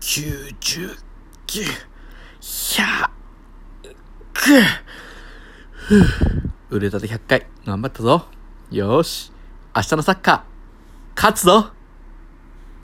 99、100、ふぅ腕立て100回、頑張ったぞ。よし。明日のサッカー、勝つぞ。